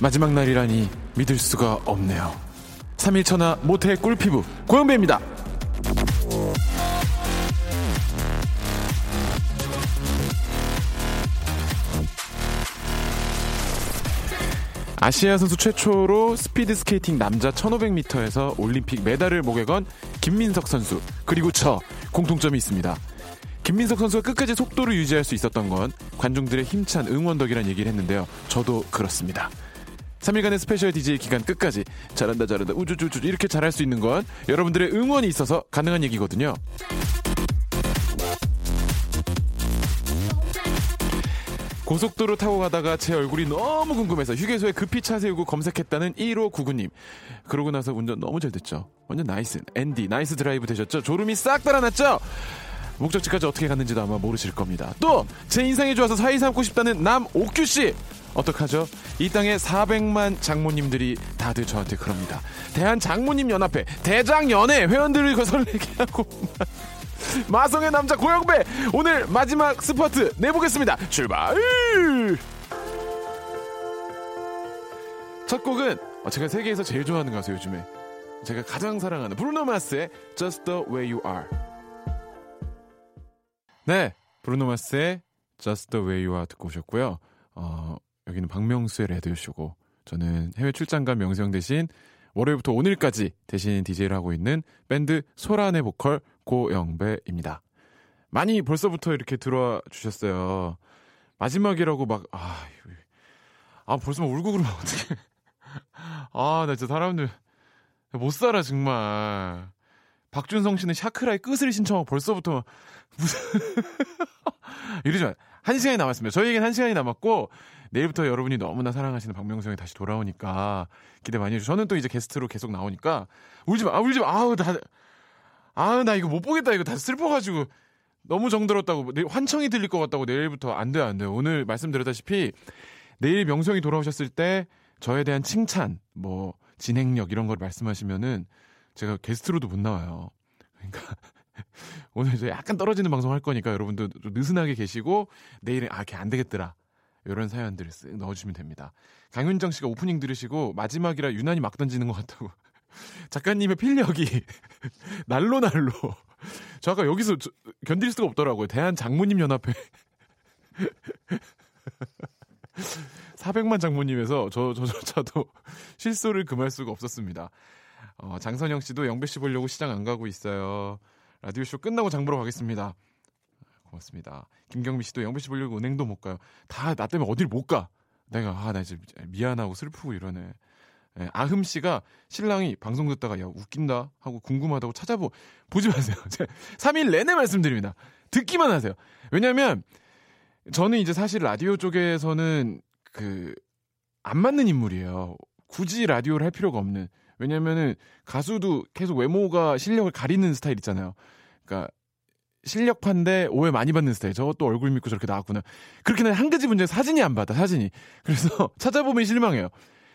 마지막 날이라니 믿을 수가 없네요. 3일천하 모태 꿀피부 고영배입니다. 아시아 선수 최초로 스피드 스케이팅 남자 1500m에서 올림픽 메달을 목에 건 김민석 선수 그리고 저 공통점이 있습니다. 김민석 선수가 끝까지 속도를 유지할 수 있었던 건 관중들의 힘찬 응원 덕이란 얘기를 했는데요. 저도 그렇습니다. 3일간의 스페셜 DJ 기간 끝까지 잘한다 잘한다 우쭈쭈쭈 이렇게 잘할 수 있는 건 여러분들의 응원이 있어서 가능한 얘기거든요. 고속도로 타고 가다가 제 얼굴이 너무 궁금해서 휴게소에 급히 차 세우고 검색했다는 1599님. 그러고 나서 운전 너무 잘 됐죠. 완전 nice. 앤디, nice drive 되셨죠? 졸음이 싹 달아났죠? 목적지까지 어떻게 갔는지도 아마 모르실 겁니다. 또 제 인상이 좋아서 사이 삼고 싶다는 남옥규 씨 어떡하죠? 이 땅에 400만 장모님들이 다들 저한테 그럽니다. 대한 장모님 연합회 대장 연회 회원들을 설레게 하고 마성의 남자 고영배 오늘 마지막 스퍼트 내보겠습니다. 출발! 첫 곡은 어, 제가 세계에서 제일 좋아하는 가수 요즘에 제가 가장 사랑하는 브루노 마스의 Just the Way You Are. 네, 브루노 마스의 Just the Way You Are 듣고 오셨고요. 어, 여기는 박명수의 레디오쇼고 저는 해외 출장 간 명수형 대신 월요일부터 오늘까지 대신 DJ를 하고 있는 밴드 소란의 보컬 고영배입니다. 많이 벌써부터 이렇게 들어와 주셨어요. 마지막이라고 막, 아, 아 벌써 막 울고 그러면 어떡해. 아, 나 진짜 사람들 못 살아, 정말. 박준성 씨는 샤크라의 끝을 신청하고 벌써부터 막 무슨 이러지 마. 한 시간이 남았습니다. 저희에겐 한 시간이 남았고 내일부터 여러분이 너무나 사랑하시는 박명수 형이 다시 돌아오니까 기대 많이 해주세요. 저는 또 이제 게스트로 계속 나오니까 울지 마, 아, 울지 마. 아우 나, 아우 나 이거 못 보겠다. 이거 다 슬퍼가지고 너무 정들었다고 환청이 들릴 것 같다고 내일부터 안 돼요, 안 돼요. 오늘 말씀드렸다시피 내일 명수 형이 돌아오셨을 때 저에 대한 칭찬, 뭐 진행력 이런 걸 말씀하시면은 제가 게스트로도 못 나와요. 그러니까 오늘 이제 약간 떨어지는 방송 할 거니까 여러분도 좀 느슨하게 계시고 내일은 아, 걔 안 되겠더라. 이런 사연들을 쓱 넣어주시면 됩니다. 강윤정 씨가 오프닝 들으시고 마지막이라 유난히 막 던지는 것 같다고. 작가님의 필력이 날로 날로. 저 아까 여기서 저, 견딜 수가 없더라고요. 대한 장모님 연합회. 400만 장모님에서 저, 저조차도 실소를 금할 수가 없었습니다. 어, 장선영 씨도 영배 씨 보려고 시장 안 가고 있어요. 라디오 쇼 끝나고 장 보러 가겠습니다. 고맙습니다. 김경미 씨도 영배 씨 보려고 은행도 못 가요. 다 나 때문에 어딜 못 가. 내가 아 나 이제 미안하고 슬프고 이러네. 예, 아흠 씨가 신랑이 방송 듣다가 야 웃긴다 하고 궁금하다고 찾아보 보지 마세요. 3일 내내 말씀드립니다. 듣기만 하세요. 왜냐면 저는 이제 사실 라디오 쪽에서는 그 안 맞는 인물이에요. 굳이 라디오를 할 필요가 없는. 왜냐면은 가수도 계속 외모가 실력을 가리는 스타일 있잖아요. 그러니까 실력파인데 오해 많이 받는 스타일. 저것도 얼굴 믿고 저렇게 나왔구나. 그렇게는 한 가지 문제 사진이 안 받아, 사진이. 그래서 찾아보면 실망해요.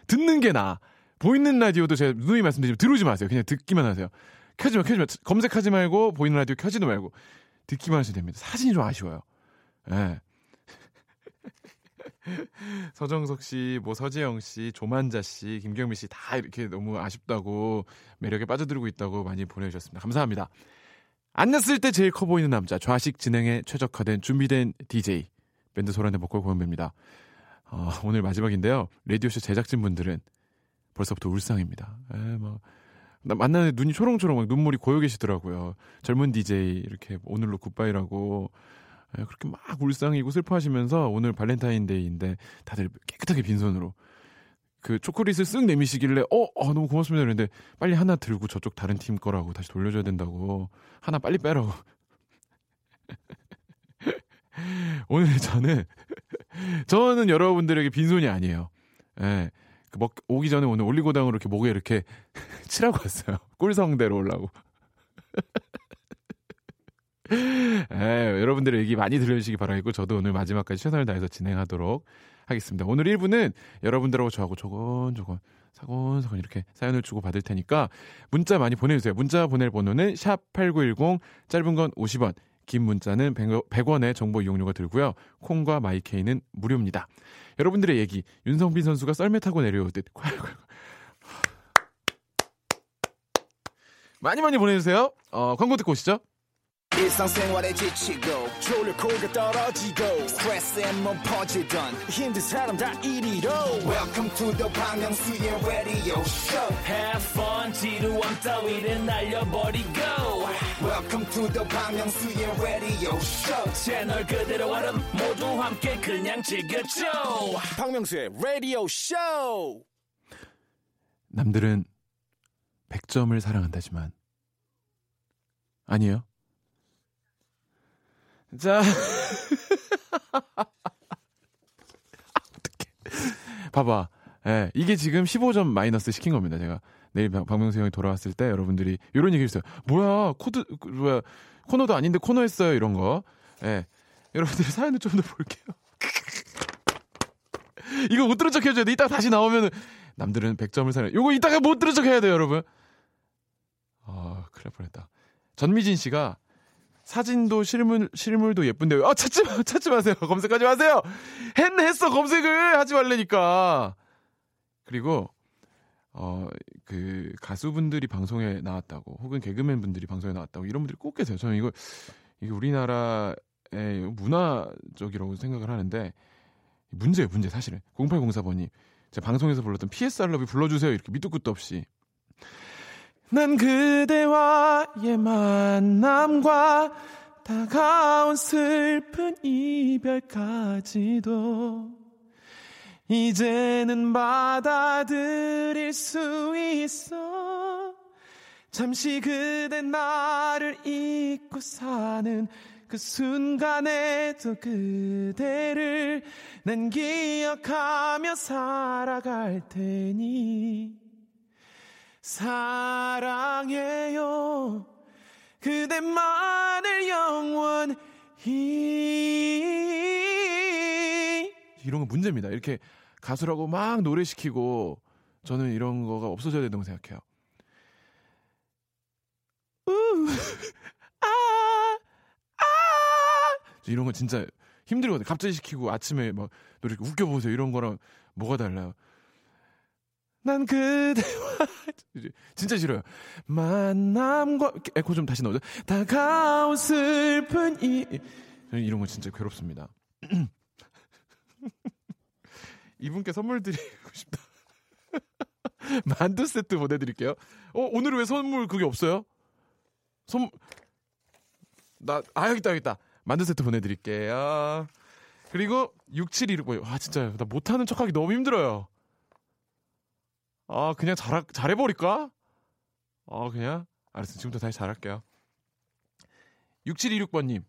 듣는 게 나아. 보이는 라디오도 제가 누누이 말씀드리지만 들어오지 마세요. 그냥 듣기만 하세요. 켜지 마, 켜지 마. 검색하지 말고 보이는 라디오 켜지도 말고 듣기만 하시면 됩니다. 사진이 좀 아쉬워요. 예. 네. 서정석 씨, 뭐 서지영 씨, 조만자 씨, 김경미 씨 다 이렇게 너무 아쉽다고 매력에 빠져들고 있다고 많이 보내주셨습니다. 감사합니다. 앉았을 때 제일 커 보이는 남자, 좌식 진행에 최적화된 준비된 DJ 밴드 소란의 보컬 고현배입니다. 어, 오늘 마지막인데요. 라디오쇼 제작진 분들은 벌써부터 울상입니다. 에, 뭐, 나 만나는 눈이 초롱초롱 막 눈물이 고여 계시더라고요. 젊은 DJ 이렇게 오늘로 goodbye라고 에, 그렇게 막 울상이고 슬퍼하시면서 오늘 발렌타인데이인데 다들 깨끗하게 빈손으로 그 초콜릿을 쓱 내미시길래 어, 어 너무 고맙습니다 그랬는데 빨리 하나 들고 저쪽 다른 팀 거라고 다시 돌려줘야 된다고 하나 빨리 빼라고 오늘 저는 저는 여러분들에게 빈손이 아니에요. 예. 그 먹, 오기 전에 오늘 올리고당으로 이렇게 목에 이렇게 칠하고 왔어요. 꿀성대로 올라고. 예, 여러분들의 얘기 많이 들려주시기 바라겠고 저도 오늘 마지막까지 최선을 다해서 진행하도록 하겠습니다. 오늘 1부는 여러분들하고 저하고 조곤조곤 사곤사곤 이렇게 사연을 주고 받을 테니까 문자 많이 보내주세요. 문자 보낼 번호는 샵 8910 짧은 건 50원 긴 문자는 100, 원의 정보 이용료가 들고요. 콩과 마이케이는 무료입니다. 여러분들의 얘기 윤성빈 선수가 썰매 타고 내려오듯 많이 많이 보내주세요. 어, 광고 듣고 오시죠. 지치고, 떨어지고, 퍼지던, welcome to the radio show Have fun 지루함 따위를 날려버리고 welcome to the Myung-soo's radio show 채널 그대로 얼음 모두 함께 그냥 즐겨줘 박명수의 라디오 쇼 남들은 100점을 사랑한다지만 아니에요. 자 어떡해. 봐봐. 예, 이게 지금 15점 마이너스 시킨 겁니다. 제가 내일 박- 박명수 형이 돌아왔을 때 여러분들이 이런 얘기 했어요. 뭐야 코드 그, 뭐야 코너도 아닌데 코너 했어요 이런 거. 예, 여러분들 사연을 좀 더 볼게요. 이거 못 들은 척 해줘야 돼. 이따가 다시 나오면은 남들은 100점을 사는. 요거 이따가 못 들은 척 해야 돼요, 여러분. 아, 큰일 날 뻔했다. 전미진 씨가 사진도 실물 실물도 예쁜데 아 찾지 마 찾지 마세요 검색하지 마세요 했네 했어 검색을 하지 말래니까 그리고 어 그 가수분들이 방송에 나왔다고 혹은 개그맨 분들이 방송에 나왔다고 이런 분들이 꼭 계세요. 저는 이거 이게 우리나라의 문화적이라고 생각을 하는데 문제예요 문제 사실은. 0804번이 제 방송에서 불렀던 PS 알러비 불러주세요. 이렇게 밑도 끝도 없이. 난 그대와의 만남과 다가온 슬픈 이별까지도 이제는 받아들일 수 있어. 잠시 그대 나를 잊고 사는 그 순간에도 그대를 난 기억하며 살아갈 테니. 사랑해요. 그대만을 영원히. 이런 거 문제입니다. 이렇게 가수라고 막 노래 시키고 저는 이런 거가 없어져야 된다고 생각해요 우, 아, 아. 이런 거 진짜 힘들거든요 갑자기 시키고 아침에 막 노래 웃겨보세요 이런 거랑 뭐가 달라요 난 그대와 진짜 싫어요. 만남과 에코 좀 다시 넣어줘. 다가온 슬픈 이 이런 거 진짜 괴롭습니다. 이분께 선물 드리고 싶다. 만두 세트 보내드릴게요. 어 오늘 왜 선물 그게 없어요? 선 나, 아, 여기 있다, 여기 있다. 만두 세트 보내드릴게요. 그리고 6716번. 와, 진짜, 나 못하는 척하기 너무 힘들어요. 아, 그냥 잘, 잘해버릴까? 아, 그냥? 알았어. 지금부터 다시 잘할게요. 6726번님.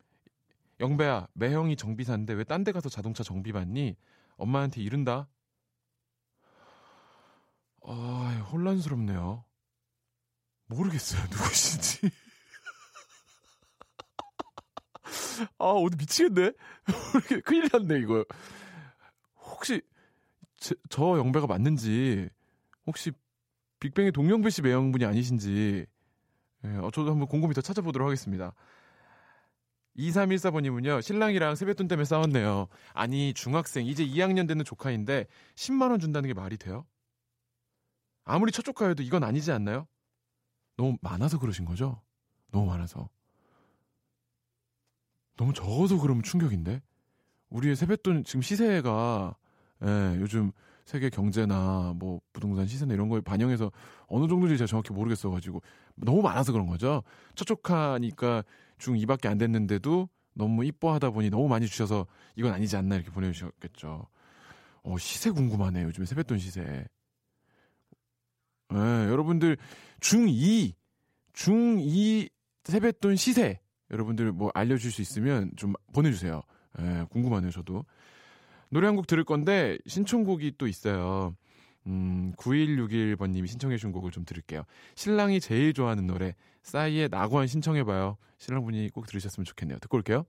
영배야, 매형이 정비사인데 왜 딴 데 가서 자동차 정비 받니? 엄마한테 이른다? 아, 혼란스럽네요. 모르겠어요. 누구신지. 아, 오늘 미치겠네? 큰일 났네, 이거. 혹시, 제, 저 영배가 맞는지, 혹시 빅뱅의 동영배 씨 매형분이 아니신지 예, 어, 저도 한번 곰곰이 더 찾아보도록 하겠습니다. 2314번님은요, 신랑이랑 세뱃돈 때문에 싸웠네요. 아니, 중학생, 이제 2학년 되는 조카인데, 10만원 준다는 게 말이 돼요? 아무리 첫 조카여도 이건 아니지 않나요? 너무 많아서 그러신 거죠? 너무 많아서. 너무 적어서 그러면 충격인데? 우리의 세뱃돈 지금 시세가, 예, 요즘 세계 경제나 뭐 부동산 시세나 이런 거에 반영해서 어느 정도인지 제가 정확히 모르겠어가지고 너무 많아서 그런 거죠. 첫 조카니까 중 2밖에 안 됐는데도 너무 이뻐하다 보니 너무 많이 주셔서 이건 아니지 않나 이렇게 보내주셨겠죠. 어, 시세 궁금하네요. 요즘에 세뱃돈 시세. 네, 여러분들 중2, 중2 세뱃돈 시세 여러분들 뭐 알려줄 수 있으면 좀 보내주세요. 네, 궁금하네요, 저도. 노래 한 곡 들을 건데 신청곡이 또 있어요. 음, 9161번님이 신청해 주신 곡을 좀 들을게요. 신랑이 제일 좋아하는 노래 싸이의 낙원 신청해봐요. 신랑분이 꼭 들으셨으면 좋겠네요. 듣고 올게요.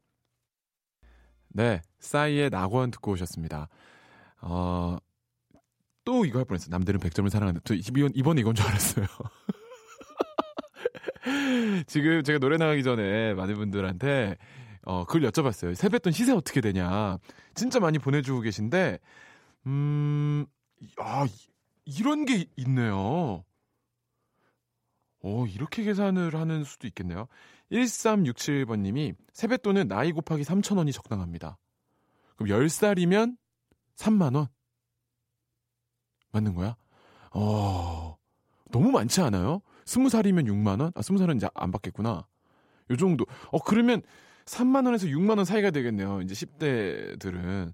네, 싸이의 낙원 듣고 오셨습니다. 어, 또 이거 할 뻔했어요. 남들은 100점을 사랑하는데. 저 이번, 이번에 이건 줄 알았어요. 지금 제가 노래 나가기 전에 많은 분들한테 어, 그걸 여쭤봤어요. 세뱃돈 시세 어떻게 되냐. 진짜 많이 보내주고 계신데, 음, 아, 이런 게 있네요. 오, 이렇게 계산을 하는 수도 있겠네요. 1367번님이 세뱃돈은 나이 곱하기 3천원이 적당합니다. 그럼 10살이면 3만원? 맞는 거야? 어, 너무 많지 않아요? 20살이면 6만원? 아, 20살은 이제 안 받겠구나. 요 정도. 어, 그러면 3만원에서 6만원 사이가 되겠네요. 이제 10대들은.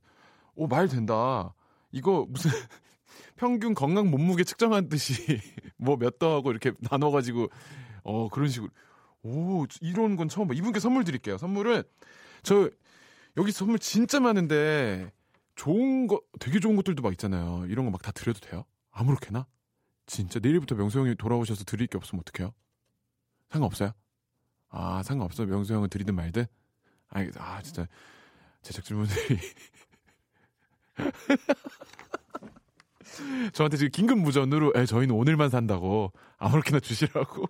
오, 말 된다. 이거 무슨 평균 건강 몸무게 측정한 듯이 뭐 몇 더하고 이렇게 나눠가지고 어 그런 식으로. 오 이런 건 처음 봐. 이분께 선물 드릴게요. 선물은 저 여기 선물 진짜 많은데 좋은 거 되게 좋은 것들도 막 있잖아요. 이런 거 막 다 드려도 돼요? 아무렇게나? 진짜 내일부터 명수 형이 돌아오셔서 드릴 게 없으면 어떡해요? 상관없어요? 아 상관없어. 명수 형은 드리든 말든? 아 진짜 제작진분들이 저한테 지금 긴급 무전으로 에, 저희는 오늘만 산다고 아무렇게나 주시라고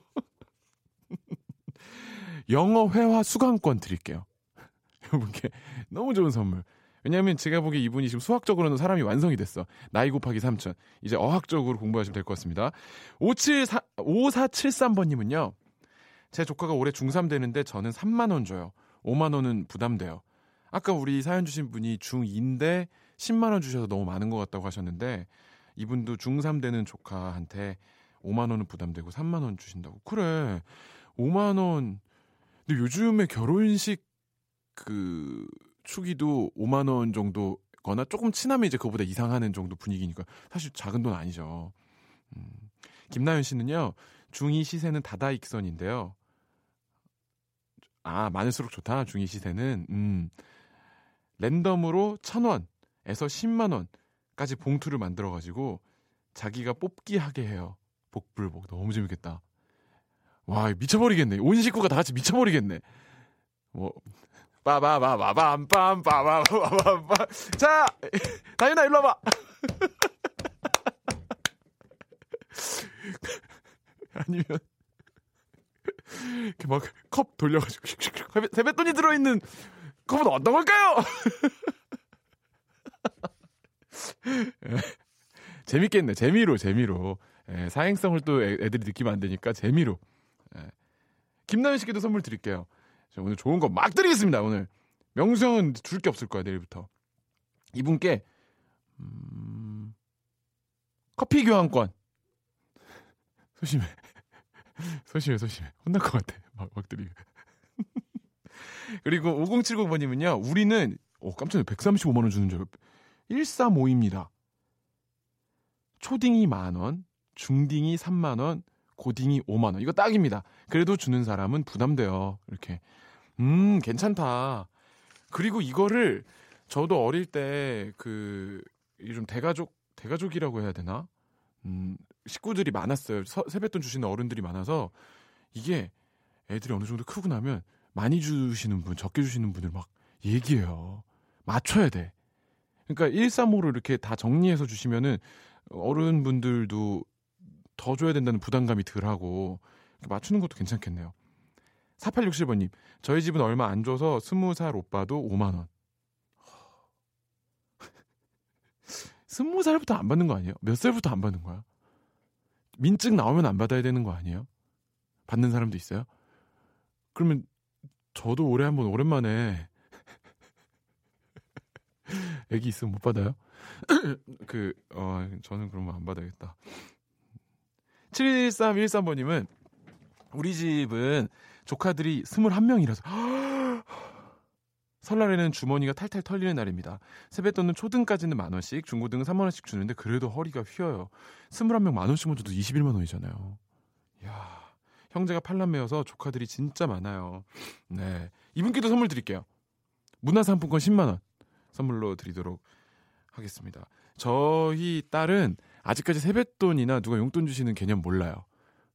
영어 회화 수강권 드릴게요. 여러분께 너무 좋은 선물. 왜냐하면 제가 보기에 이분이 지금 수학적으로는 사람이 완성이 됐어. 나이 곱하기 3천. 이제 어학적으로 공부하시면 될 것 같습니다. 574, 5473번님은요. 제 조카가 올해 중3 되는데 저는 3만원 줘요. 5만원은 부담돼요. 아까 우리 사연 주신 분이 중2인데 10만 원 주셔서 너무 많은 것 같다고 하셨는데 이분도 중3 되는 조카한테 5만 원은 부담되고 3만 원 주신다고. 그래. 5만 원. 근데 요즘에 결혼식 그 축의도 5만 원 정도거나 조금 친하면 이제 그거보다 이상하는 정도 분위기니까 사실 작은 돈 아니죠. 음. 김나연 씨는요. 중2 시세는 다다 익선인데요. 아, 많을수록 좋다. 중2 시세는. 음. 랜덤으로 1,000원에서 10만 원. 까지 봉투를 만들어 가지고 자기가 뽑기 하게 해요. 복불복 너무 재밌겠다. 와 미쳐버리겠네. 온 식구가 다 같이 미쳐버리겠네. 뭐 빠바바바밤빰 빠바바바밤 자 다윤아 일로 와봐. 아니면 이렇게 막 컵 돌려가지고 세뱃돈이 들어있는 컵은 어떤 걸까요? 재밌겠네. 재미로, 재미로. 예, 사행성을 또 애, 들이 느끼면 안 되니까 재미로. 예. 김나연 씨께도 선물 드릴게요. 오늘 좋은 거 막 드리겠습니다, 오늘. 명수 형은 줄 게 없을 거야, 내일부터. 이분께, 음, 커피 교환권. 소심해. 소심해, 소심해. 혼날 것 같아. 막, 막 드리고. 그리고 5079번님은요, 우리는, 오, 깜짝 놀 135만원 주는 줄 알고. 135입니다. 초딩이 만원, 중딩이 3만원, 고딩이 5만원. 이거 딱입니다. 그래도 주는 사람은 부담돼요. 이렇게. 음, 괜찮다. 그리고 이거를 저도 어릴 때 그, 좀 대가족, 대가족이라고 해야 되나? 음, 식구들이 많았어요. 서, 세뱃돈 주시는 어른들이 많아서 이게 애들이 어느 정도 크고 나면 많이 주시는 분, 적게 주시는 분들 막 얘기해요. 맞춰야 돼. 그러니까 135를 이렇게 다 정리해서 주시면은 어른분들도 더 줘야 된다는 부담감이 덜하고 맞추는 것도 괜찮겠네요. 4867번님, 저희 집은 얼마 안 줘서 20살 오빠도 5만원. 20살부터 안 받는 거 아니에요? 몇 살부터 안 받는 거야? 민증 나오면 안 받아야 되는 거 아니에요? 받는 사람도 있어요? 그러면 저도 올해 한번 오랜만에 애기 있으면 못 받아요? 그, 어, 저는 그러면 안 받아야겠다. 7313번님은 우리 집은 조카들이 21명이라서 설날에는 주머니가 탈탈 털리는 날입니다. 세뱃돈은 초등까지는 만 원씩, 중고등은 3만 원씩 주는데 그래도 허리가 휘어요. 21명 만 원씩만 줘도 21만 원이잖아요. 야 형제가 팔남매여서 조카들이 진짜 많아요. 네. 이분께도 선물 드릴게요. 문화상품권 10만 원. 선물로 드리도록 하겠습니다. 저희 딸은 아직까지 세뱃돈이나 누가 용돈 주시는 개념 몰라요.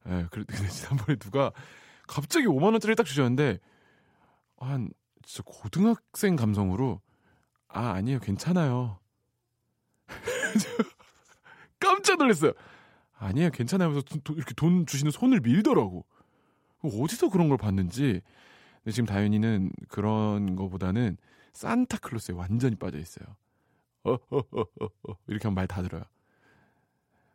예, 네, 근데 지난번에 누가 갑자기 5만 원짜리 딱 주셨는데 한 진짜 고등학생 감성으로 아 아니에요 괜찮아요. 깜짝 놀랐어요. 아니야, 괜찮아요. 하면서 돈, 이렇게 돈 주시는 손을 밀더라고. 어디서 그런 걸 봤는지. 근데 지금 다현이는 그런 거보다는 산타클로스에 완전히 빠져 있어요. 어, 어, 어, 어, 어. 이렇게 하면 말 다 들어요.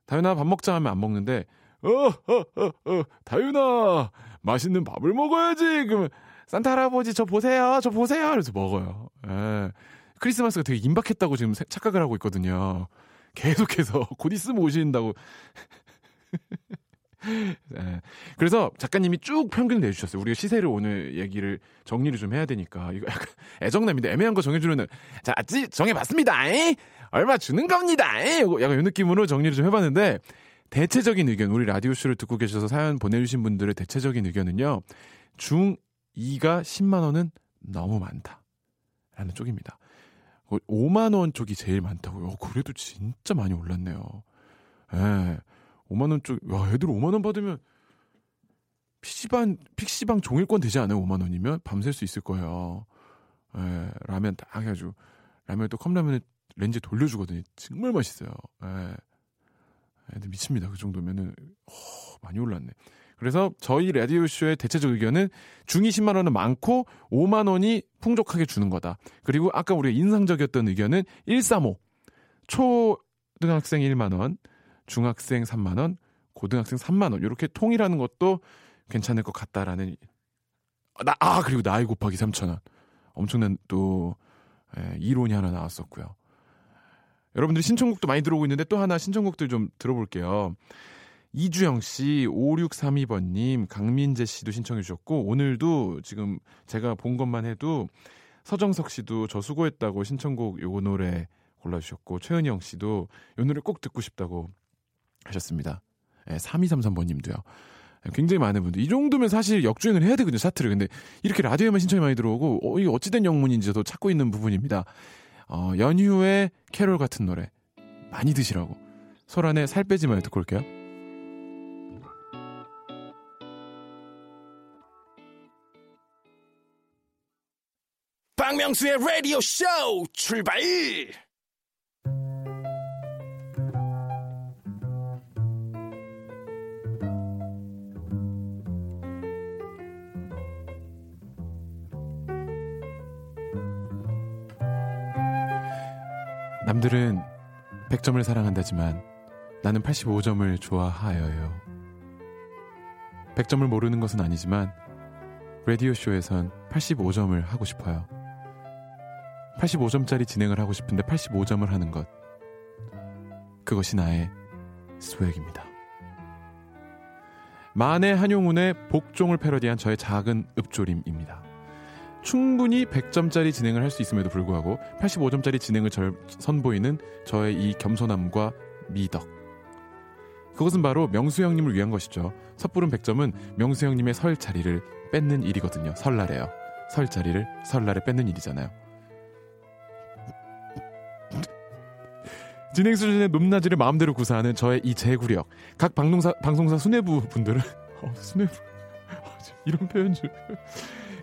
다윤아 밥 먹자 하면 안 먹는데 어, 어, 어, 어, 다윤아 맛있는 밥을 먹어야지. 그러면 산타 할아버지 저 보세요, 저 보세요. 그래서 먹어요. 예. 크리스마스가 되게 임박했다고 지금 착각을 하고 있거든요. 계속해서 곧 있으면 오신다고. 네. 그래서 작가님이 쭉 평균 내주셨어요. 우리가 시세를 오늘 얘기를 정리를 좀 해야 되니까. 이거 약간 애정남인데 애매한 거 정해주는, 자, 정해봤습니다. 에? 얼마 주는 겁니다. 에? 약간 이 느낌으로 정리를 좀 해봤는데, 대체적인 의견, 우리 라디오 쇼를 듣고 계셔서 사연 보내주신 분들의 대체적인 의견은요, 중 2가 10만 원은 너무 많다. 라는 쪽입니다. 5만원 어, 쪽이 제일 많다고요. 어, 그래도 진짜 많이 올랐네요. 예. 5만 원 쪽, 와, 애들 5만 원 받으면, PC방, 픽시방 종일권 되지 않아요? 5만 원이면? 밤샐 수 있을 거예요. 예, 라면 딱 해가지고, 라면 또 컵라면에 렌즈 돌려주거든요. 정말 맛있어요. 예. 애들 미칩니다. 그 정도면은, 어, 많이 올랐네. 그래서 저희 라디오쇼의 대체적 의견은 중 20만 원은 많고 5만 원이 풍족하게 주는 거다. 그리고 아까 우리가 인상적이었던 의견은 135. 초등학생 1만 원, 중학생 3만 원, 고등학생 3만 원. 이렇게 통일하는 것도 괜찮을 것 같다라는 나, 아, 그리고 나이 곱하기 3천 원. 엄청난 또 예, 이론이 하나 나왔었고요. 여러분들 신청곡도 많이 들어오고 있는데 또 하나 신청곡들 좀 들어볼게요. 이주영 씨, 5632번 님, 강민재 씨도 신청해 주셨고, 오늘도 지금 제가 본 것만 해도 서정석 씨도 저 수고했다고 신청곡 요거 노래 골라 주셨고, 최은영 씨도 요 노래 꼭 듣고 싶다고 하셨습니다. 네, 3233번 님도요. 굉장히 많은 분들. 이 정도면 사실 역주행을 해야 되거든요, 차트를. 근데 이렇게 라디오에만 신청이 많이 들어오고, 어, 이 어찌된 영문인지도 찾고 있는 부분입니다. 어, 연휴의 캐롤 같은 노래. 많이 드시라고. 소란에 살 빼지 마요 듣고 올게요. 박명수의 라디오 쇼 출발! 남들은 100점을 사랑한다지만 나는 85점을 좋아하여요. 100점을 모르는 것은 아니지만 라디오쇼에선 85점을 하고 싶어요. 85점짜리 진행을 하고 싶은데 85점을 하는 것. 그것이 나의 swag입니다. 만해 한용운의 복종을 패러디한 저의 작은 읊조림입니다. 충분히 100점짜리 진행을 할 수 있음에도 불구하고 85점짜리 진행을 절, 선보이는 저의 이 겸손함과 미덕. 그것은 바로 명수 형님을 위한 것이죠. 섣부른 100점은 명수 형님의 설 자리를 뺏는 일이거든요. 설날에요. 설 자리를 설날에 뺏는 일이잖아요. 진행 수준의 높낮이를 마음대로 구사하는 저의 이 제구력. 각 방송사, 방송사 수뇌부 분들은, 어, 수뇌부. 어, 이런 표현 좀.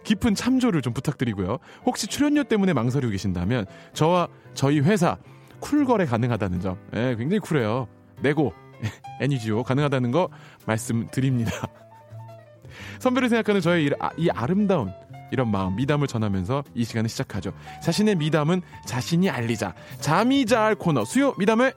깊은 참조를 좀 부탁드리고요. 혹시 출연료 때문에 망설이고 계신다면, 저와 저희 회사, 쿨거래 가능하다는 점. 예, 굉장히 쿨해요. 내고, 애니지오 가능하다는 거 말씀드립니다. 선배를 생각하는 저의 이, 아, 이 아름다운 이런 마음, 미담을 전하면서 이 시간을 시작하죠. 자신의 미담은 자신이 알리자. 잠이 잘 코너 수요 미담회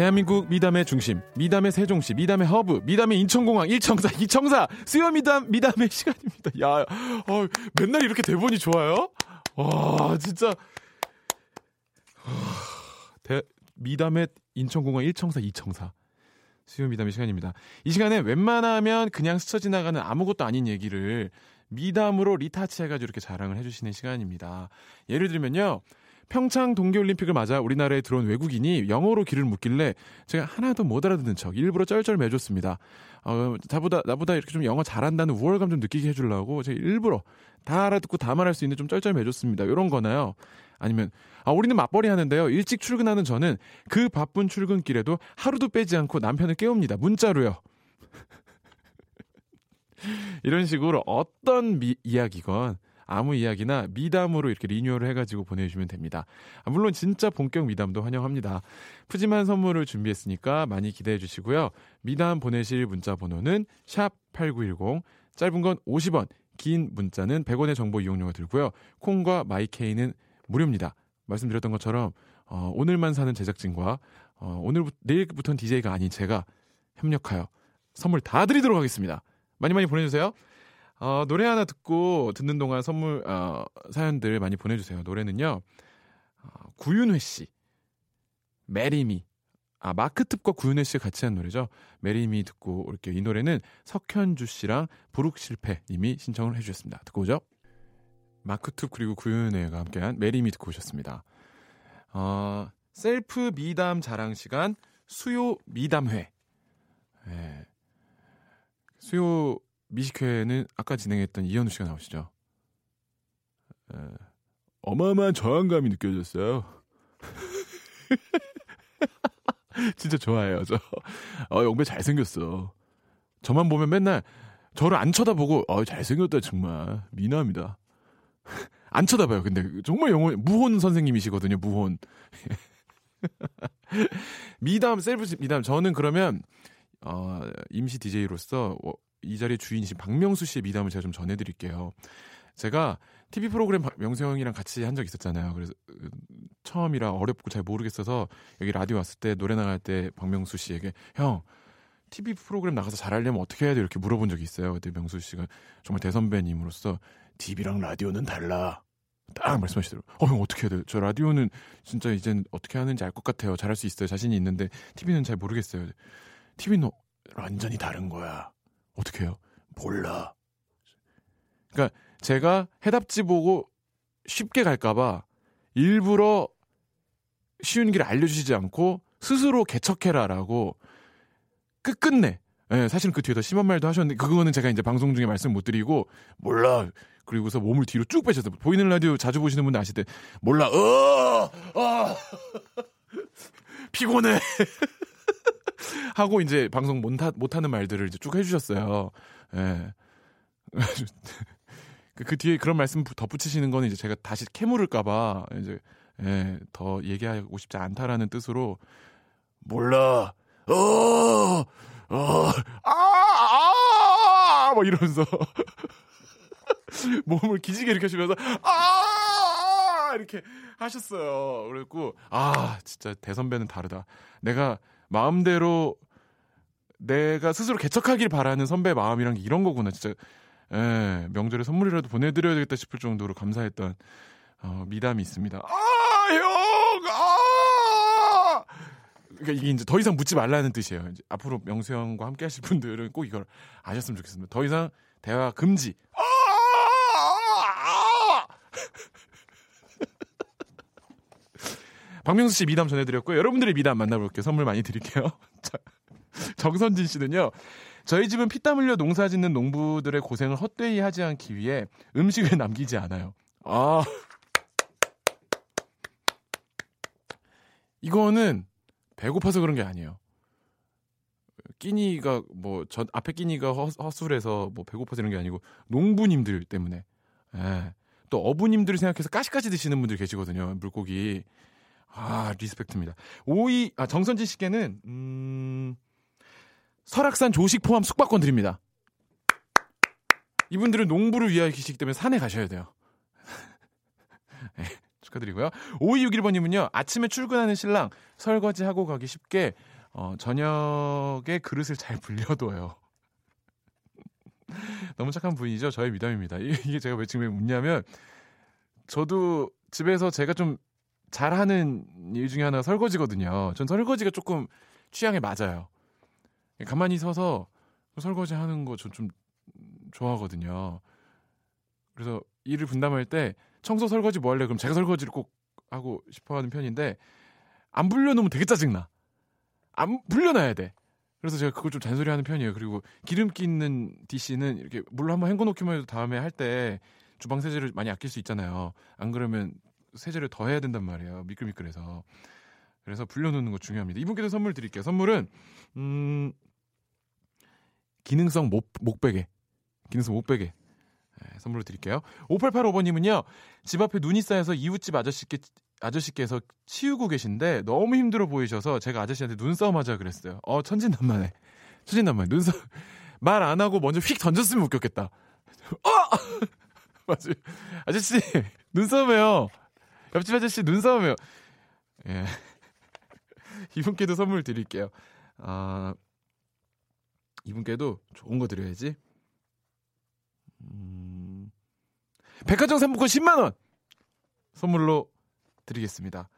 대한민국 미담의 중심, 미담의 세종시, 미담의 허브, 미담의 인천공항, 일청사, 이청사, 수요 미담, 미담의 시간입니다. 야, 어, 맨날 이렇게 대본이 좋아요? 와, 진짜. 대, 미담의 인천공항, 일청사, 이청사. 수요 미담의 시간입니다. 이 시간에 웬만하면 그냥 스쳐 지나가는 아무것도 아닌 얘기를 미담으로 리타치 해가지고 이렇게 자랑을 해주시는 시간입니다. 예를 들면요. 평창 동계올림픽을 맞아 우리나라에 들어온 외국인이 영어로 길을 묻길래 제가 하나도 못 알아듣는 척 일부러 쩔쩔매줬습니다. 어, 나보다, 나보다 이렇게 좀 영어 잘한다는 우월감 좀 느끼게 해주려고 제가 일부러 다 알아듣고 다 말할 수 있는 좀 쩔쩔매줬습니다. 이런 거나요. 아니면, 아, 우리는 맞벌이 하는데요. 일찍 출근하는 저는 그 바쁜 출근길에도 하루도 빼지 않고 남편을 깨웁니다. 문자로요. 이런 식으로 어떤 미, 이야기건 아무 이야기나 미담으로 이렇게 리뉴얼을 해가지고 보내주시면 됩니다. 아, 물론 진짜 본격 미담도 환영합니다. 푸짐한 선물을 준비했으니까 많이 기대해 주시고요. 미담 보내실 문자 번호는 샵 8910, 짧은 건 50원, 긴 문자는 100원의 정보 이용료가 들고요. 콩과 마이케이는 무료입니다. 말씀드렸던 것처럼 어, 오늘만 사는 제작진과 어, 오늘부터 내일부터는 DJ가 아닌 제가 협력하여 선물 다 드리도록 하겠습니다. 많이 많이 보내주세요. 어, 노래 하나 듣고 듣는 동안 선물 어, 사연들 많이 보내주세요. 노래는요 어, 구윤회 씨, Marry Me. 아 마크툽과 구윤회 씨가 같이 한 노래죠. Marry Me 듣고 올게요. 이 노래는 석현주 씨랑 부룩실패님이 신청을 해주셨습니다. 듣고 오죠. 마크툽 그리고 구윤회가 함께한 Marry Me 듣고 오셨습니다. 어, 셀프 미담 자랑 시간 수요 미담회. 예. 수요 미식회는 아까 진행했던 이현우 씨가 나오시죠. 에, 어마어마한 저항감이 느껴졌어요. 진짜 좋아해요, 저. 어, 영배 잘생겼어. 저만 보면 맨날 저를 안 쳐다보고, 어, 잘생겼다, 정말. 미남이다. 안 쳐다봐요, 근데. 정말 영어, 무혼 선생님이시거든요, 무혼. 미담, 셀프 미담. 저는 그러면, 어, 임시 DJ로서 이 자리의 주인이신 박명수 씨의 미담을 제가 좀 전해드릴게요. 제가 TV 프로그램 명수 형이랑 같이 한 적 있었잖아요. 그래서 처음이라 어렵고 잘 모르겠어서 여기 라디오 왔을 때 노래 나갈 때 박명수 씨에게 형 TV 프로그램 나가서 잘하려면 어떻게 해야 돼 이렇게 물어본 적이 있어요. 그때 명수 씨가 정말 대선배님으로서 TV랑 라디오는 달라. 딱 말씀하시더라고요. 어, 형 어떻게 해야 돼요? 저 라디오는 진짜 이젠 어떻게 하는지 알 것 같아요. 잘할 수 있어요. 자신이 있는데 TV는 잘 모르겠어요. TV는 완전히 다른 거야. 어떻게 해요? 몰라. 그러니까 제가 해답지 보고 쉽게 갈까봐 일부러 쉬운 길을 알려주시지 않고 스스로 개척해라라고 끝끝내. 예, 사실은 그 뒤에 더 심한 말도 하셨는데 그거는 제가 이제 방송 중에 말씀 못 드리고 몰라. 그리고서 몸을 뒤로 쭉 빼셔서 보이는 라디오 자주 보시는 분들 아실 때 몰라. 어, 어. 피곤해. 하고 이제 방송 못, 하, 못 하는 말들을 이제 쭉 해주셨어요. 예. 그, 그 뒤에 그런 말씀 덧붙이시는 거는 이제 제가 다시 캐물을까봐 이제 예, 더 얘기하고 싶지 않다라는 뜻으로 몰라. 어, 어, 아, 아, 뭐 이러면서 몸을 기지개 이렇게 하시면서 아 이렇게 하셨어요. 그랬고 아 진짜 대선배는 다르다. 내가 마음대로 내가 스스로 개척하길 바라는 선배 마음이란 게 이런 거구나. 진짜 예, 명절에 선물이라도 보내드려야 되겠다 싶을 정도로 감사했던 어, 미담이 있습니다. 아, 형! 아! 그러니까 이게 이제 더 이상 묻지 말라는 뜻이에요. 이제 앞으로 명수 형과 함께 하실 분들은 꼭 이걸 아셨으면 좋겠습니다. 더 이상 대화 금지. 아! 아! 박명수 씨 미담 전해드렸고요. 여러분들의 미담 만나볼게요. 선물 많이 드릴게요. 자, 정선진 씨는요. 저희 집은 피땀 흘려 농사 짓는 농부들의 고생을 헛되이 하지 않기 위해 음식을 남기지 않아요. 아. 이거는 배고파서 그런 게 아니에요. 끼니가 뭐 전 앞에 끼니가 허, 허술해서 뭐 배고파서 이런 게 아니고 농부님들 때문에. 예. 또 어부님들을 생각해서 까시까지 드시는 분들 계시거든요. 물고기. 아, 리스펙트입니다. 오이, 아, 정선진 씨께는, 음, 설악산 조식 포함 숙박권 드립니다. 이분들은 농부를 위하여 계시기 때문에 산에 가셔야 돼요. 네, 축하드리고요. 5261번님은요, 아침에 출근하는 신랑 설거지하고 가기 쉽게, 어, 저녁에 그릇을 잘 불려둬요. 너무 착한 분이죠. 저의 미담입니다. 이게 제가 왜 지금 웃냐면, 저도 집에서 제가 좀 잘하는 일 중에 하나가 설거지거든요. 전 설거지가 조금 취향에 맞아요. 가만히 서서 설거지 하는 거저좀 좋아하거든요. 그래서 일을 분담할 때 청소 설거지 뭐 할래? 그럼 제가 설거지를 꼭 하고 싶어 하는 편인데 안 불려놓으면 되게 짜증나. 안 불려놔야 돼. 그래서 제가 그걸 좀 잔소리 하는 편이에요. 그리고 기름기 있는 DC는 이렇게 물로 한번 헹궈 놓기만 해도 다음에 할 때 주방 세제를 많이 아낄 수 있잖아요. 안 그러면 세제를 더 해야 된단 말이에요. 미끌미끌해서. 그래서 불려놓는 거 중요합니다. 이분께도 선물 드릴게요. 선물은 음 기능성 목, 목베개 기능성 못 빼게 예, 선물로 드릴게요. 5885번님은요, 집 앞에 눈이 쌓여서 이웃집 아저씨께, 아저씨께서 치우고 계신데 너무 힘들어 보이셔서 제가 아저씨한테 눈싸움 하자 그랬어요. 어, 천진난만해. 천진난만해. 눈싸움. 말 안 하고 먼저 휙 던졌으면 웃겼겠다. 어! 맞아요. 아저씨, 눈싸움해요. 옆집 아저씨 눈싸움해요. 예. 이분께도 선물 드릴게요. 아, 이분께도 좋은 거 드려야지. 음, 백화점 상품권 10만원! 선물로 드리겠습니다.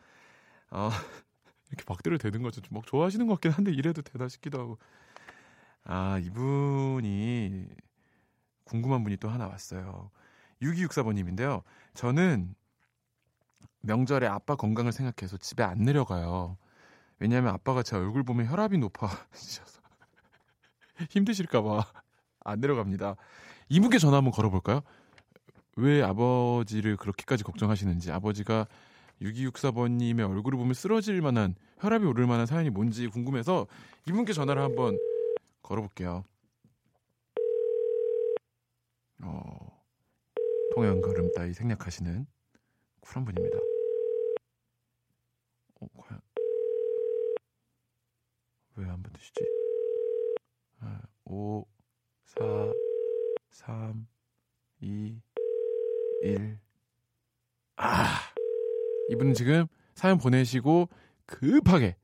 어, 이렇게 막대를 대는 거죠. 막 좋아하시는 것 같긴 한데 이래도 되나 싶기도 하고. 아, 이분이 궁금한 분이 또 하나 왔어요. 6264번님인데요. 저는 명절에 아빠 건강을 생각해서 집에 안 내려가요. 왜냐하면 아빠가 제 얼굴 보면 혈압이 높아지셔서 힘드실까봐 안 내려갑니다. 이분께 전화 한번 걸어볼까요? 왜 아버지를 그렇게까지 걱정하시는지 아버지가 6264번님의 얼굴을 보면 쓰러질 만한 혈압이 오를 만한 사연이 뭔지 궁금해서 이분께 전화를 한번 걸어볼게요. 어, 통영 걸음 따위 생략하시는 쿨한 분입니다. 어, 과연 왜안 받으시지? 아, 5, 4, 3, 2, 1. 아, 이분은 지금 사연 보내시고 급하게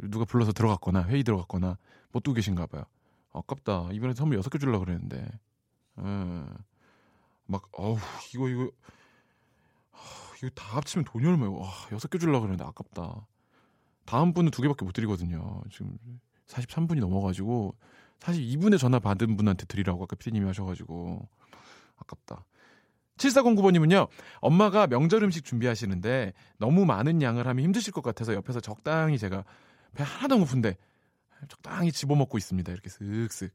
누가 불러서 들어갔거나 회의 들어갔거나 못 두고 계신가 봐요. 아깝다. 이번에 선물 6개 주려고 그랬는데. 음, 막, 어우, 이거, 이거, 이거 다 합치면 돈이 얼마예요? 와, 6개 주려고 그랬는데 아깝다. 다음 분은 두 개밖에 못 드리거든요. 지금 43분이 넘어가지고 사실 이분의 전화 받은 분한테 드리라고 아까 피디님이 하셔가지고 아깝다. 7409번님은요, 엄마가 명절 음식 준비하시는데 너무 많은 양을 하면 힘드실 것 같아서 옆에서 적당히 제가 배 하나도 안 고픈데 적당히 집어먹고 있습니다. 이렇게 슥슥.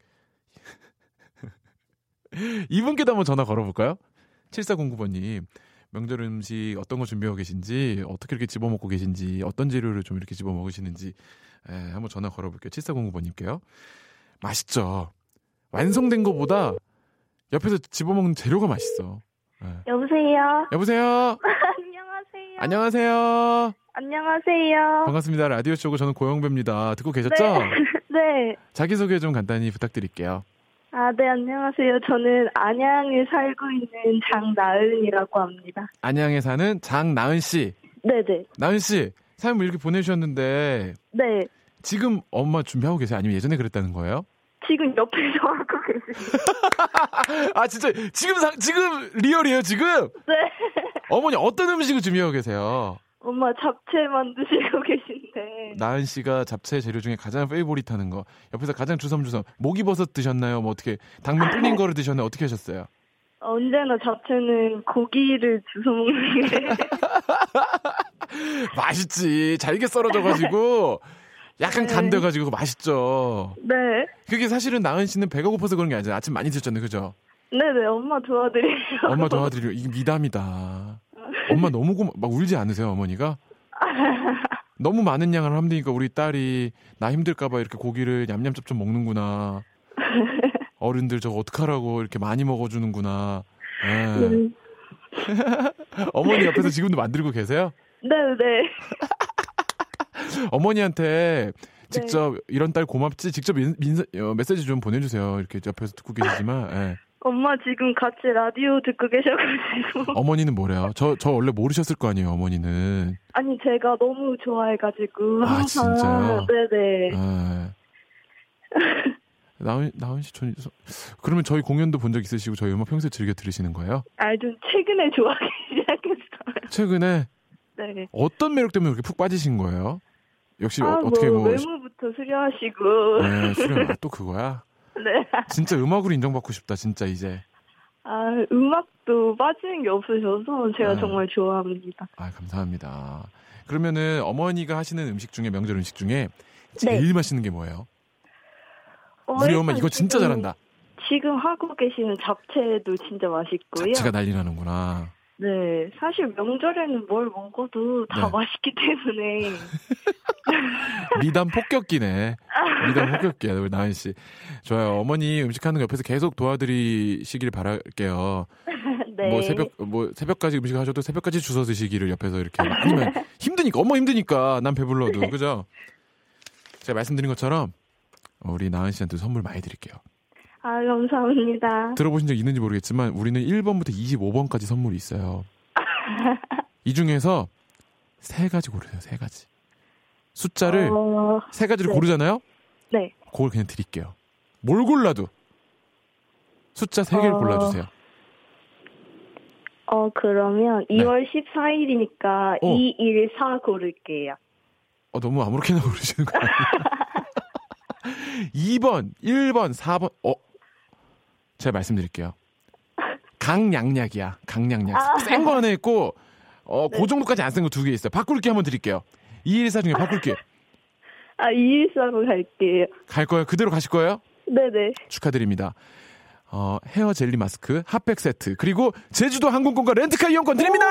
이분께도 한번 전화 걸어볼까요? 7409번님. 명절 음식 어떤 거 준비하고 계신지, 어떻게 이렇게 집어먹고 계신지, 어떤 재료를 좀 이렇게 집어먹으시는지, 에, 한번 전화 걸어볼게요. 7409번님께요. 맛있죠? 완성된 거보다 옆에서 집어먹는 재료가 맛있어. 에. 여보세요. 여보세요? 안녕하세요. 안녕하세요? 안녕하세요. 반갑습니다. 라디오 쇼고 저는 고영배입니다. 듣고 계셨죠? 네. 자기소개 좀 간단히 부탁드릴게요. 아, 네, 안녕하세요. 저는 안양에 살고 있는 장나은이라고 합니다. 안양에 사는 장나은 씨. 네네. 나은 씨, 사연 뭐 이렇게 보내주셨는데 네. 지금 엄마 준비하고 계세요? 아니면 예전에 그랬다는 거예요? 지금 옆에서 하고 계세요. 아 진짜 지금 상, 지금 리얼이에요 지금? 네. 어머니 어떤 음식을 준비하고 계세요? 엄마 잡채 만드시고 계신데. 나은 씨가 잡채 재료 중에 가장 페이보릿하는 거 옆에서 가장 주섬주섬 목이버섯 드셨나요? 뭐 어떻게 당면 불린 거를 드셨나요? 어떻게 하셨어요? 언제나 잡채는 고기를 주워 먹는 게. 맛있지 잘게 썰어져가지고 약간 네. 간돼가지고 맛있죠. 네. 그게 사실은 나은 씨는 배가 고파서 그런 게 아니잖아요. 아침 많이 드셨잖아요, 그죠? 네네, 엄마 도와드리려고. 엄마 도와드리려 이게 미담이다. 엄마 너무 고마 막 울지 않으세요, 어머니가? 너무 많은 양을 되니까 우리 딸이 나 힘들까봐 이렇게 고기를 냠냠쩝쩝 먹는구나. 어른들 저거 어떡하라고 이렇게 많이 먹어주는구나. 예. 네. 어머니 옆에서 지금도 만들고 계세요? 네네. 어머니한테 직접 이런 딸 고맙지 직접 인, 인사- 어, 메시지 좀 보내주세요. 이렇게 옆에서 듣고 계시지만 예. 엄마 지금 같이 라디오 듣고 계셔가지고. 어머니는 뭐래요? 저 저 원래 모르셨을 거 아니에요, 어머니는. 아니 제가 너무 좋아해가지고 아, 진짜요? 네네 예. 나은 나은 씨, 전 그러면 저희 공연도 본 적 있으시고 저희 음악 평소에 즐겨 들으시는 거예요? 아 좀 최근에 좋아하기 시작했어요. 최근에 네. 어떤 매력 때문에 그렇게 푹 빠지신 거예요? 역시 아, 어, 떻게 뭐 뭐 외모부터 수려하시고 네, 수련 아, 또 그거야? 네. 진짜 음악으로 인정받고 싶다, 진짜 이제. 아 음악도 빠지는 게 없으셔서 제가 아. 정말 좋아합니다. 아, 감사합니다. 그러면은 어머니가 하시는 음식 중에 명절 음식 중에 제일 맛있는 게 뭐예요? 어, 우리 엄마 이거 진짜 지금- 잘한다. 지금 하고 계시는 잡채도 진짜 맛있고요. 잡채가 난리 나는구나. 네, 사실 명절에는 뭘 먹어도 다 네. 맛있기 때문에 미담 폭격기네. 미담 합격이야, 우리 나은 씨. 좋아요. 어머니 음식하는 거 옆에서 계속 도와드리시길 바랄게요. 네. 뭐 새벽 뭐 새벽까지 음식 하셔도 새벽까지 주워 드시기를 옆에서 이렇게 아니면 힘드니까 엄마 힘드니까 난 배불러도 그죠? 제가 말씀드린 것처럼 우리 나은 씨한테 선물 많이 드릴게요. 아, 감사합니다. 들어보신 적 있는지 모르겠지만 우리는 1번부터 25번까지 선물이 있어요. 이 중에서 세 가지 고르세요. 세 가지. 숫자를 어, 세 가지를 네. 고르잖아요. 네. 그걸 그냥 드릴게요. 뭘 골라도 숫자 세 개를 어. 골라주세요. 어, 그러면 네. 2월 14일이니까 어. 2, 1, 4 고를게요. 어, 너무 아무렇게나 고르시는 거 아니에요? 2번, 1번, 4번, 어? 제가 말씀드릴게요. 강양약이야, 강양약. 아. 센거 하나 있고, 어, 네. 그 정도까지 안센거두 개 있어요. 바꿀게 한번 드릴게요. 214 중에 바꿀게. 아, 2, 1, 4로 갈게요. 갈 거예요? 그대로 가실 거예요? 네네. 축하드립니다. 어, 헤어 젤리 마스크, 핫팩 세트, 그리고 제주도 항공권과 렌트카 이용권 드립니다!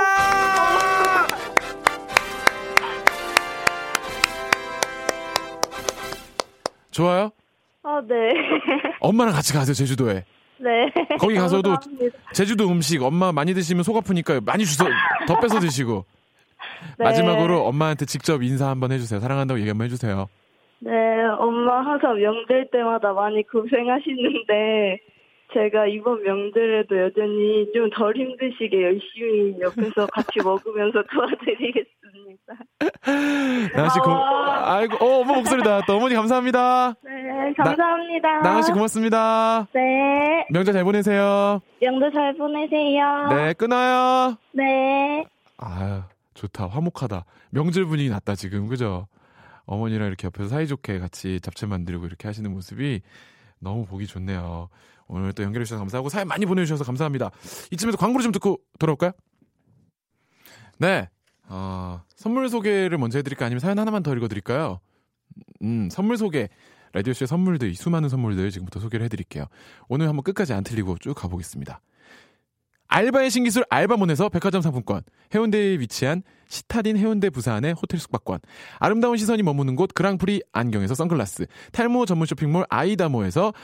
좋아요? 아, 네. 엄마랑 같이 가세요, 제주도에. 네. 거기 가서도 감사합니다. 제주도 음식 엄마 많이 드시면 속 아프니까 많이 주서 더 뺏어 드시고 네. 마지막으로 엄마한테 직접 인사 한번 해주세요. 사랑한다고 얘기 한번 해주세요. 네, 엄마 항상 명절 때마다 많이 고생하시는데, 제가 이번 명절에도 여전히 좀 덜 힘드시게 열심히 옆에서 같이 먹으면서 도와드리겠습니다. 나은 씨 고, 아. 아이고 어 엄마 목소리 나왔다. 어머니 감사합니다. 네, 감사합니다. 나 은 씨 고맙습니다. 네, 명절 잘 보내세요. 명절 잘 보내세요. 네 끊어요. 네. 아유 좋다 화목하다. 명절 분위기 났다 지금 그죠? 어머니랑 이렇게 옆에서 사이좋게 같이 잡채 만들고 이렇게 하시는 모습이 너무 보기 좋네요. 오늘 또 연결해 주셔서 감사하고 사연 많이 보내주셔서 감사합니다. 이쯤에서 광고를 좀 듣고 돌아올까요? 네. 어, 선물 소개를 먼저 해드릴까 아니면 사연 하나만 더 읽어드릴까요? 음, 선물 소개. 라디오쇼의 선물들, 이 수많은 선물들 지금부터 소개를 해드릴게요. 오늘 한번 끝까지 안 틀리고 쭉 가보겠습니다. 알바의 신기술 알바몬에서 백화점 상품권, 해운대에 위치한 시타딘 해운대 부산의 호텔 숙박권, 아름다운 시선이 머무는 곳 그랑프리 안경에서 선글라스, 탈모 전문 쇼핑몰 아이다모에서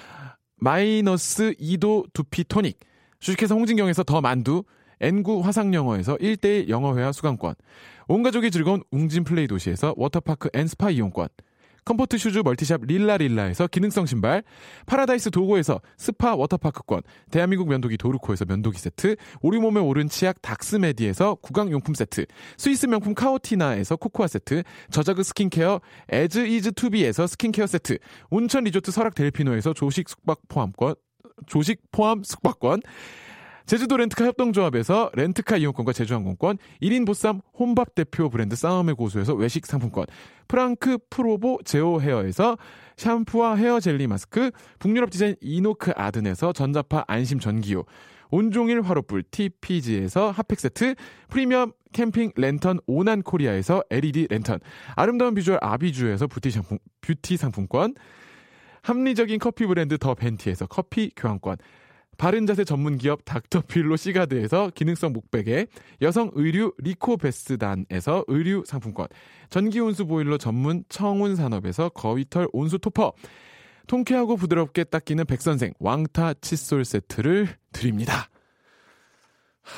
마이너스 2도 두피 토닉, 주식회사 홍진경에서 더 만두, N9 화상영어에서 1대1 영어회화 수강권, 온 가족이 즐거운 웅진 플레이 도시에서 워터파크 and 스파 이용권, comfort shoes 멀티샵 릴라릴라에서 기능성 신발, 파라다이스 도고에서 스파 워터파크권, 대한민국 면도기 도르코에서 면도기 세트, 우리 몸에 옳은 치약 닥스메디에서 구강용품 세트, 스위스 명품 카오티나에서 코코아 세트, 저자그 스킨케어 에즈 이즈 투비에서 스킨케어 세트, 온천 리조트 설악 델피노에서 조식 숙박 포함권, 조식 포함 숙박권, 제주도 렌트카 협동조합에서 렌트카 이용권과 제주항공권, 1인 보쌈 혼밥 대표 브랜드 싸움의 고수에서 외식 상품권, 프랑크 프로보 제오 헤어에서 샴푸와 헤어 젤리 마스크, 북유럽 디자인 이노크 아든에서 전자파 안심 전기요, 온종일 화로불 TPG에서 핫팩 세트, 프리미엄 캠핑 랜턴 오난 코리아에서 LED 랜턴, 아름다운 비주얼 아비주에서 뷰티 상품, 뷰티 상품권, 합리적인 커피 브랜드 더 벤티에서 커피 교환권, 바른 자세 전문 기업 닥터필로 시가드에서 기능성 목베개, 여성 의류 리코베스단에서 의류 상품권, 전기 온수 보일러 전문 청운 산업에서 거위털 온수 토퍼, 통쾌하고 부드럽게 닦이는 백선생 왕타 칫솔 세트를 드립니다. 하,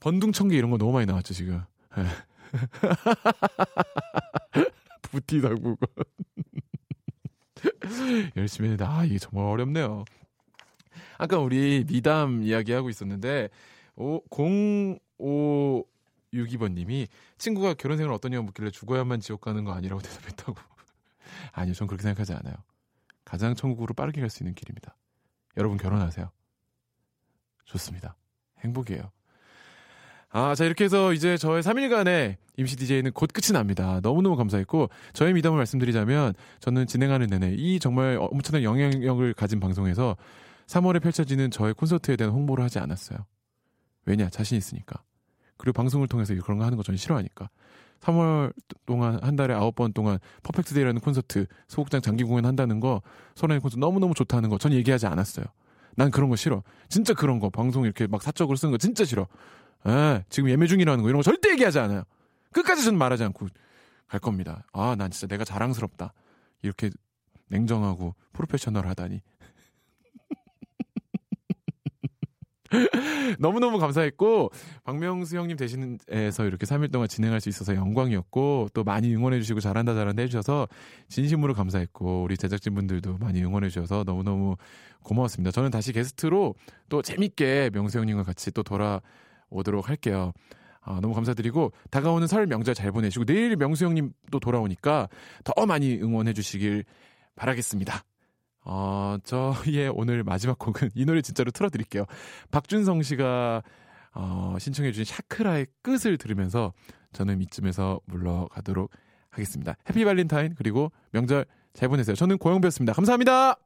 번둥청개 이런 거 너무 많이 나왔죠 지금. 예. 부티 달구고 열심히 했는데 아 이게 정말 어렵네요. 아까 우리 미담 이야기하고 있었는데 오, 0562번님이 친구가 결혼 생활 어떠냐고 묻길래 죽어야만 지옥 가는 거 아니라고 대답했다고. 아니요, 전 그렇게 생각하지 않아요. 가장 천국으로 빠르게 갈 수 있는 길입니다. 여러분 결혼하세요. 좋습니다. 행복이에요. 아, 자, 이렇게 해서 이제 저의 3일간의 임시 DJ는 곧 끝이 납니다. 너무너무 감사했고, 저의 미담을 말씀드리자면, 저는 진행하는 내내 이 정말 엄청난 영향력을 가진 방송에서 3월에 펼쳐지는 저의 콘서트에 대한 홍보를 하지 않았어요. 왜냐? 자신 있으니까. 그리고 방송을 통해서 그런 거 하는 거 저는 싫어하니까. 3월 동안 한 달에 9번 동안 Perfect Day라는 콘서트 소극장 장기 공연 한다는 거 소라의 콘서트 너무너무 좋다는 거 전 얘기하지 않았어요. 난 그런 거 싫어. 진짜 그런 거 방송 이렇게 막 사적으로 쓰는 거 진짜 싫어. 에, 지금 예매 중이라는 거 이런 거 절대 얘기하지 않아요. 끝까지 저는 말하지 않고 갈 겁니다. 아, 난 진짜 내가 자랑스럽다. 이렇게 냉정하고 프로페셔널하다니. 너무너무 감사했고 박명수 형님 대신해서 이렇게 3일 동안 진행할 수 있어서 영광이었고 또 많이 응원해 주시고 잘한다 잘한다 해주셔서 진심으로 감사했고 우리 제작진분들도 많이 응원해 주셔서 너무너무 고마웠습니다. 저는 다시 게스트로 또 재밌게 명수 형님과 같이 또 돌아오도록 할게요. 아, 너무 감사드리고 다가오는 설 명절 잘 보내시고 내일 명수 형님 또 돌아오니까 더 많이 응원해 주시길 바라겠습니다. 어, 저희의 오늘 마지막 곡은 이 노래 진짜로 틀어드릴게요. 박준성 씨가 어, 신청해주신 샤크라의 끝을 들으면서 저는 이쯤에서 물러가도록 하겠습니다. 해피 발렌타인 그리고 명절 잘 보내세요. 저는 고영배였습니다. 감사합니다.